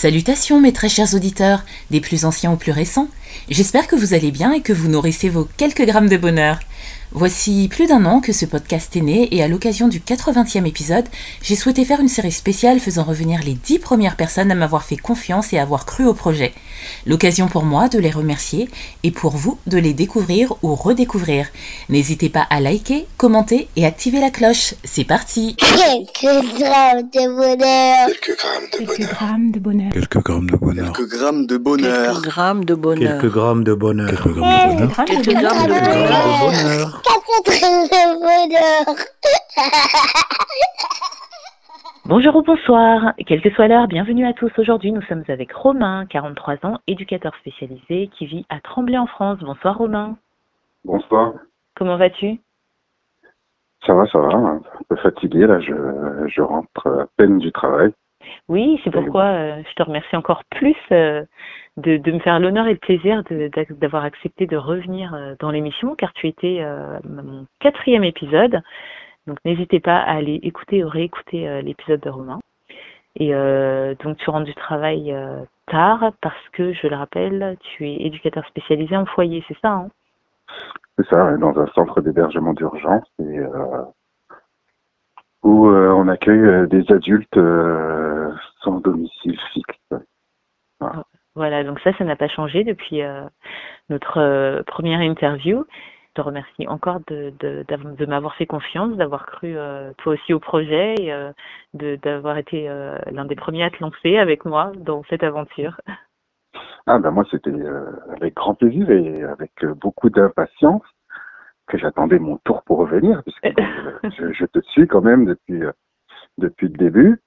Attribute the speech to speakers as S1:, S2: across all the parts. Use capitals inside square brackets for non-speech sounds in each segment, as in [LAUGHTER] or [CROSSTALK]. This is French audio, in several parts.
S1: Salutations mes très chers auditeurs, des plus anciens aux plus récents. J'espère que vous allez bien et que vous nourrissez vos quelques grammes de bonheur. Voici plus d'un an que ce podcast est né et à l'occasion du 80e épisode, j'ai souhaité faire une série spéciale faisant revenir les 10 premières personnes à m'avoir fait confiance et avoir cru au projet. L'occasion pour moi de les remercier et pour vous de les découvrir ou redécouvrir. N'hésitez pas à liker, commenter et activer la cloche. C'est parti
S2: Quelques grammes de bonheur.
S3: Quelques grammes de bonheur.
S4: Quelques grammes de bonheur.
S3: Quelques grammes de bonheur.
S5: Quelques grammes de bonheur.
S6: Quelques grammes de bonheur.
S4: Quelques grammes de bonheur.
S5: Quelques grammes de bonheur.
S6: Bonheur.
S2: Bonheur. [LAUGHS]
S7: Bonjour ou bonsoir, quelle que soit l'heure, bienvenue à tous. Aujourd'hui, nous sommes avec Romain, 43 ans, éducateur spécialisé qui vit à Tremblay en France. Bonsoir Romain,
S8: Bonsoir.
S7: comment vas-tu?
S8: Ça va, ça va. Un peu fatigué là. Je, je rentre à peine du travail.
S7: Oui, c'est pourquoi euh, je te remercie encore plus euh, de, de me faire l'honneur et le plaisir d'avoir accepté de revenir euh, dans l'émission car tu étais mon quatrième épisode. Donc n'hésitez pas à aller écouter ou réécouter l'épisode de Romain. Et donc tu rentres du travail tard parce que, je le rappelle, tu es éducateur spécialisé en foyer, c'est ça hein?
S8: C'est ça, dans un centre d'hébergement d'urgence et où on accueille des adultes sans domicile fixe.
S7: Voilà, donc ça, ça n'a pas changé depuis euh, notre euh, première interview. Je te remercie encore de, de, de m'avoir fait confiance, d'avoir cru euh, toi aussi au projet et d'avoir été l'un des premiers à te lancer avec moi dans cette aventure.
S8: Ah ben moi c'était avec grand plaisir et avec beaucoup d'impatience que j'attendais mon tour pour revenir puisque [LAUGHS] je, je- te suis quand même depuis depuis le début.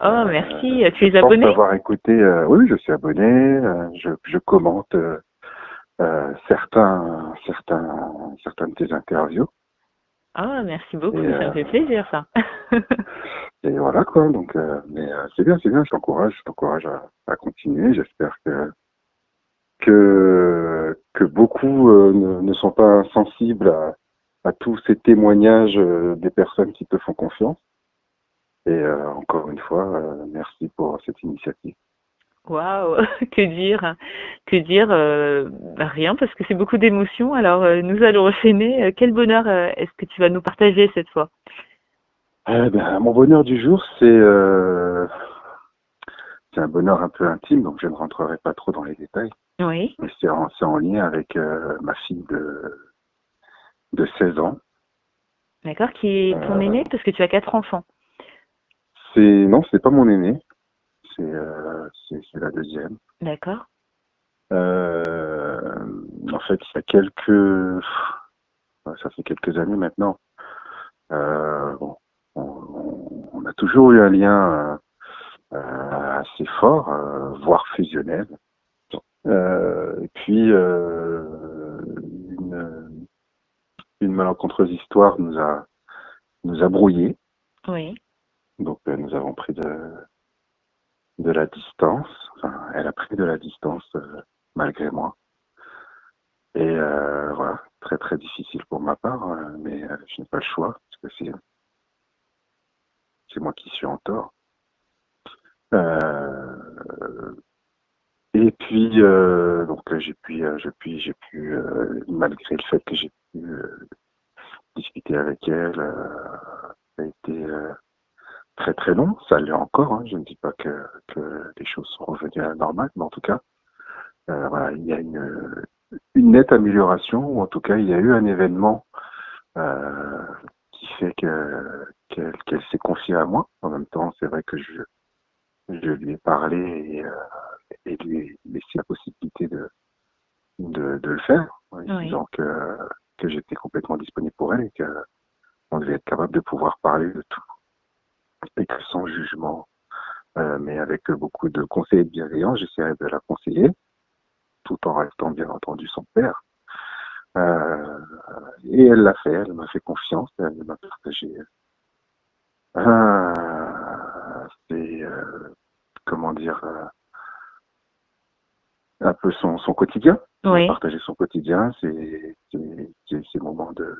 S7: Oh, merci. Tu es abonné
S8: avoir écouté. euh, oui, je suis abonné. euh, je, je commente certains, de tes interviews.
S7: Oh, merci beaucoup.
S8: Et,
S7: Ça me fait plaisir, ça. [LAUGHS]
S8: Et voilà quoi. Donc, mais c'est bien, c'est bien. Je t'encourage, je t'encourage à, à continuer. J'espère que que que beaucoup ne, ne sont pas sensibles à, à tous ces témoignages des personnes qui te font confiance. Et euh, encore une fois, euh, merci pour cette initiative.
S7: Waouh, [LAUGHS] que dire Que dire euh, Rien, parce que c'est beaucoup d'émotions. Alors, euh, nous allons enchaîner. Quel bonheur euh, est-ce que tu vas nous partager cette fois?
S8: Eh ben, mon bonheur du jour, c'est c'est un bonheur un peu intime, donc je ne rentrerai pas trop dans les détails.
S7: Oui.
S8: Mais c'est en, lien avec ma fille de, de 16 ans.
S7: D'accord, qui est ton
S8: Euh,
S7: aîné parce que tu as quatre enfants.
S8: C'est non, c'est pas mon aîné, c'est euh, la deuxième.
S7: D'accord.
S8: Euh, en fait, il y a quelques, ça fait quelques années maintenant. Euh, bon, on, on- on a toujours eu un lien assez fort, voire fusionnel. Et puis une, une malencontreuse histoire nous a nous a brouillés.
S7: Oui.
S8: Donc euh, nous avons pris de de la distance. Enfin, elle a pris de la distance euh, malgré moi. Et euh, voilà, très très difficile pour ma part, euh, mais euh, je n'ai pas le choix parce que c'est moi qui suis en tort. Et puis donc j'ai pu j'ai pu j'ai pu malgré le fait que j'ai pu euh, discuter avec elle, euh, ça a été euh, très très long. Ça l'est encore. hein. Je ne dis pas que, que les choses sont revenues à la normale, mais en tout cas, euh, voilà, il y a une, une nette amélioration, ou en tout cas, il y a eu un événement euh, qui fait que qu'elle s'est confiée à moi. En même temps, c'est vrai que je je lui ai parlé et, euh, et lui ai laissé la possibilité de de, de le faire, en lui
S7: Oui.
S8: disant que que j'étais complètement disponible pour elle et que on devait être capable de pouvoir parler de tout et que sans jugement, euh, mais avec beaucoup de conseils et de bienveillance, j'essaierai de la conseiller, tout en restant bien entendu son père. Euh, et elle l'a fait, elle m'a fait confiance, elle m'a partagé. Euh, c'est comment dire un peu son, son quotidien.
S7: Oui.
S8: Partager son quotidien, ses moments de,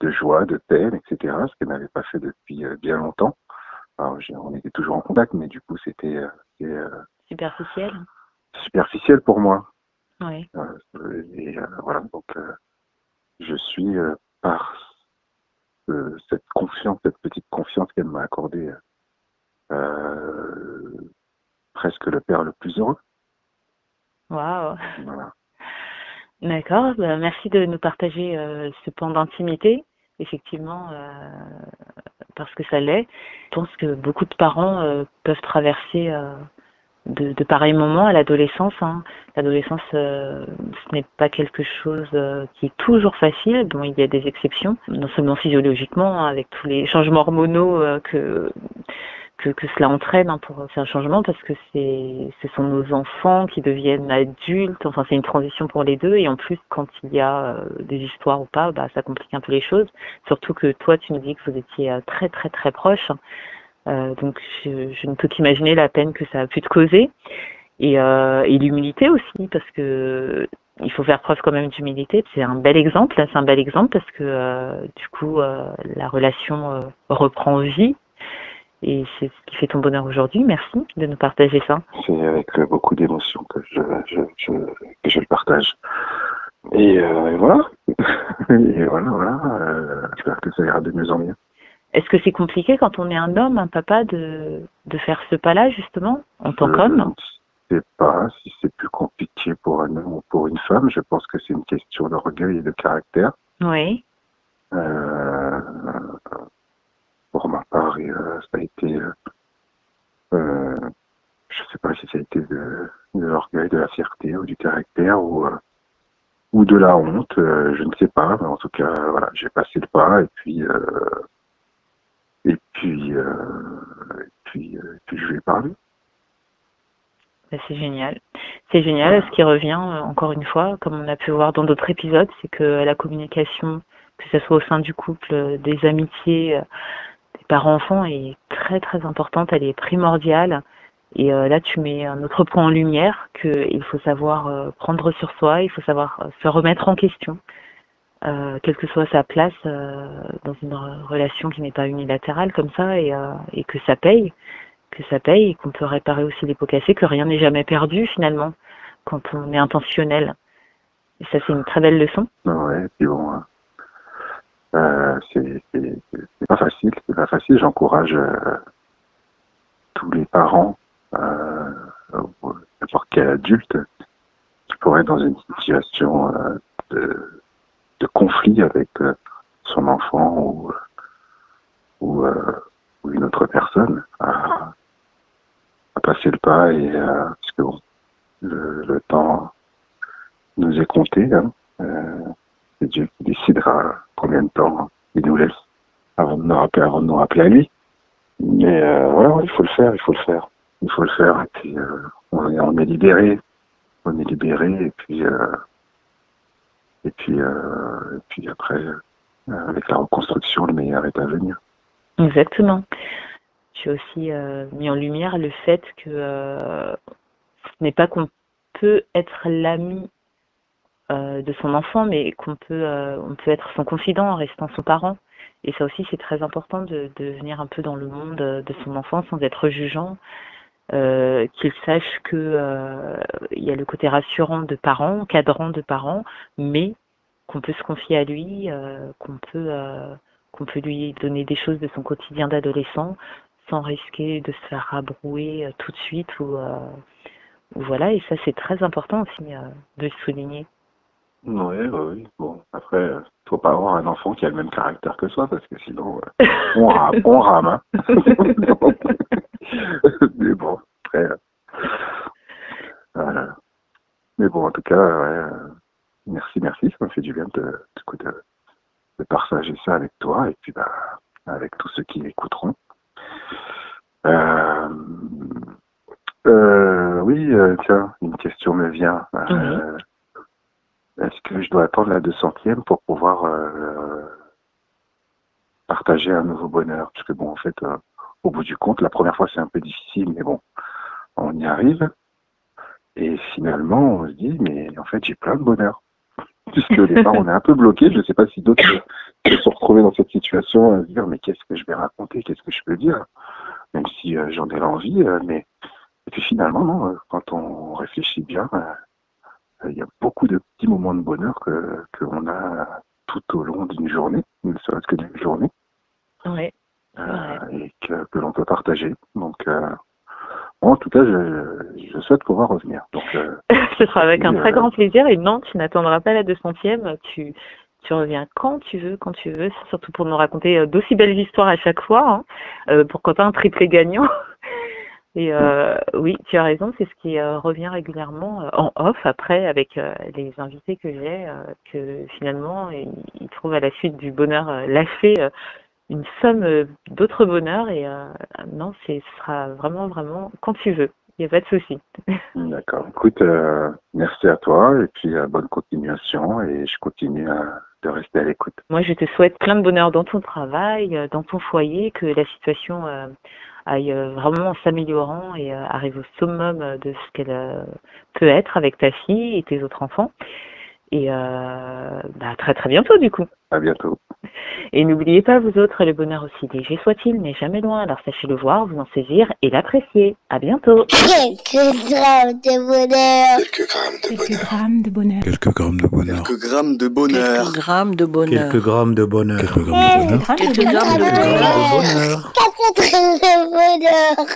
S8: de joie, de peine, etc. Ce qu'elle n'avait pas fait depuis bien longtemps. On était toujours en contact, mais du coup, c'était euh, euh,
S7: Superficiel
S8: superficielle pour moi.
S7: Oui.
S8: Euh, et voilà, donc je suis par ce- cette confiance, cette petite confiance qu'elle m'a accordée, presque le père le plus heureux.
S7: Waouh.
S8: Voilà.
S7: D'accord. Bah, merci de nous partager euh, ce pan d'intimité. Effectivement, euh, parce que ça l'est. Je pense que beaucoup de parents euh, peuvent traverser euh, de, pareils moments à l'adolescence. hein. L'adolescence, euh, ce n'est pas quelque chose qui est toujours facile. Bon, il y a des exceptions, non seulement physiologiquement, hein, avec tous les changements hormonaux que, que que cela entraîne hein, pour faire un changement, parce que c'est ce sont nos enfants qui deviennent adultes. Enfin, c'est une transition pour les deux. Et en plus, quand il y a euh, des histoires ou pas, bah, ça complique un peu les choses. Surtout que toi, tu me dis que vous étiez euh, très très très proches. Euh, donc, je, je ne peux qu'imaginer la peine que ça a pu te causer. Et, euh, et l'humilité aussi, parce que il faut faire preuve quand même d'humilité. C'est un bel exemple, là, c'est un bel exemple parce que euh, du coup, euh, la relation euh, reprend vie. Et c'est ce qui fait ton bonheur aujourd'hui. Merci de nous partager ça.
S8: C'est avec euh, beaucoup d'émotion que je, je, je, que je le partage. Et, euh, et voilà. [LAUGHS] et voilà, voilà. Euh, J'espère que ça ira de mieux en mieux.
S7: Est-ce que c'est compliqué quand on est un homme, un papa, de, de faire ce pas-là, justement, en tant
S8: Je
S7: qu'homme?
S8: ne sais pas si c'est plus compliqué pour un homme ou pour une femme. Je pense que c'est une question d'orgueil et de caractère.
S7: Oui,
S8: Euh, pour ma part, euh, ça a été, euh, euh, je sais pas si ça a été de, de l'orgueil, de la fierté ou du caractère ou euh, ou de la honte, je ne sais pas, mais en tout cas, voilà, j'ai passé le pas et puis et puis euh, et puis, euh, et puis je lui ai parlé.
S7: bah, c'est génial. C'est génial. Ce qui revient, encore une fois, comme on a pu voir dans d'autres épisodes, c'est que la communication, que ce soit au sein du couple, des amitiés, des parents-enfants, est très très importante. Elle est primordiale. Et euh, là, tu mets un autre point en lumière qu'il faut savoir euh, prendre sur soi, il faut savoir euh, se remettre en question, quelle que soit sa place dans une re- relation qui n'est pas unilatérale comme ça, et, que ça paye, que ça paye, et qu'on peut réparer aussi les pots cassés, que rien n'est jamais perdu finalement quand on est intentionnel. Et ça, c'est une très belle leçon.
S8: Ouais, puis bon, euh, euh, c'est pas facile, c'est pas facile. J'encourage euh, tous les parents, euh, n'importe quel adulte, qui pourrait être dans une situation euh, de, de conflit avec euh, son enfant ou, euh, ou une autre personne, à, à passer le pas et parce que bon, le, le temps nous est compté. Hein. Euh, c'est Dieu qui décidera combien de temps il nous laisse avant de nous rappeler, avant de nous rappeler à lui. Mais euh, voilà, ouais, il faut le faire, il faut le faire. Il faut le faire. Et puis euh, on, est, libéré. On est libéré et puis euh, et puis euh, et puis après euh, avec la reconstruction, le meilleur est à venir.
S7: Exactement. J'ai aussi euh, mis en lumière le fait que euh, ce n'est pas qu'on peut être l'ami euh, de son enfant, mais qu'on peut, euh, on peut être son confident en restant son parent. Et ça aussi, c'est très important de, de venir un peu dans le monde euh, de son enfant sans être jugeant, qu'il sache que il y a le côté rassurant de parents, cadrant de parents, mais qu'on peut se confier à lui, qu'on peut qu'on peut lui donner des choses de son quotidien d'adolescent sans risquer de se faire rabrouer tout de suite ou, voilà et ça c'est très important aussi de le souligner.
S8: Oui, oui. Bon, après, euh, faut pas avoir un enfant qui a le même caractère que soi parce que sinon euh, on rame, [LAUGHS] on rame. Hein. [LAUGHS] Mais bon, après, euh, voilà. Mais bon, en tout cas, ouais, merci, merci. Ça m'a fait du bien de, de, de, de partager ça avec toi et puis bah, avec tous ceux qui écouteront. Euh, euh, oui, tiens, une question me vient. Que je dois attendre la 200e pour pouvoir euh, partager un nouveau bonheur Parce que bon, en fait, euh, au bout du compte, la première fois c'est un peu difficile, mais bon, on y arrive. Et finalement, on se dit, mais en fait, j'ai plein de bonheur. [LAUGHS] Puisque au départ, on est un peu bloqué. Je ne sais pas si d'autres se sont retrouvés dans cette situation à se dire, mais qu'est-ce que je vais raconter? Qu'est-ce que je peux dire? Même si euh, j'en ai l'envie, mais Et puis finalement, non, quand on réfléchit bien, il y a beaucoup de petits moments de bonheur que qu'on a tout au long d'une journée, ne serait-ce que d'une journée.
S7: Oui.
S8: et que, que l'on peut partager. Donc, en tout cas, je, je, souhaite pouvoir revenir. Donc, [LAUGHS]
S7: Ce sera avec un très grand plaisir. Et non, tu n'attendras pas la 200e. Tu, tu reviens quand tu veux, quand tu veux, surtout pour nous raconter d'aussi belles histoires à chaque fois. Hein. Euh, pourquoi pas un triplé gagnant? [LAUGHS] Et euh, oui, tu as raison, c'est ce qui euh, revient régulièrement euh, en off après avec euh, les invités que j'ai, que finalement ils, trouvent à la suite du bonheur lâché une somme d'autres bonheurs et non, ce sera vraiment, vraiment quand tu veux. Il n'y a pas de souci.
S8: D'accord. Écoute, merci à toi et puis bonne continuation et je continue à de rester à l'écoute.
S7: Moi, je te souhaite plein de bonheur dans ton travail, dans ton foyer, que la situation aille euh, vraiment en s'améliorant et euh, arrive au summum de ce qu'elle euh, peut être avec ta fille et tes autres enfants. Et euh, bah, très très bientôt du coup.
S8: À bientôt.
S7: Et n'oubliez pas vous autres, le bonheur aussi léger soit-il n'est jamais loin. Alors sachez le voir, vous en saisir et l'apprécier. À bientôt.
S2: Quelques grammes de bonheur.
S3: Quelques grammes de bonheur.
S9: Quelques grammes de bonheur.
S4: Quelques grammes de bonheur.
S5: Quelques grammes de bonheur.
S9: Quelques grammes de bonheur.
S3: Quelques grammes de bonheur.
S5: Quelques grammes de bonheur.
S2: Quelques grammes de bonheur.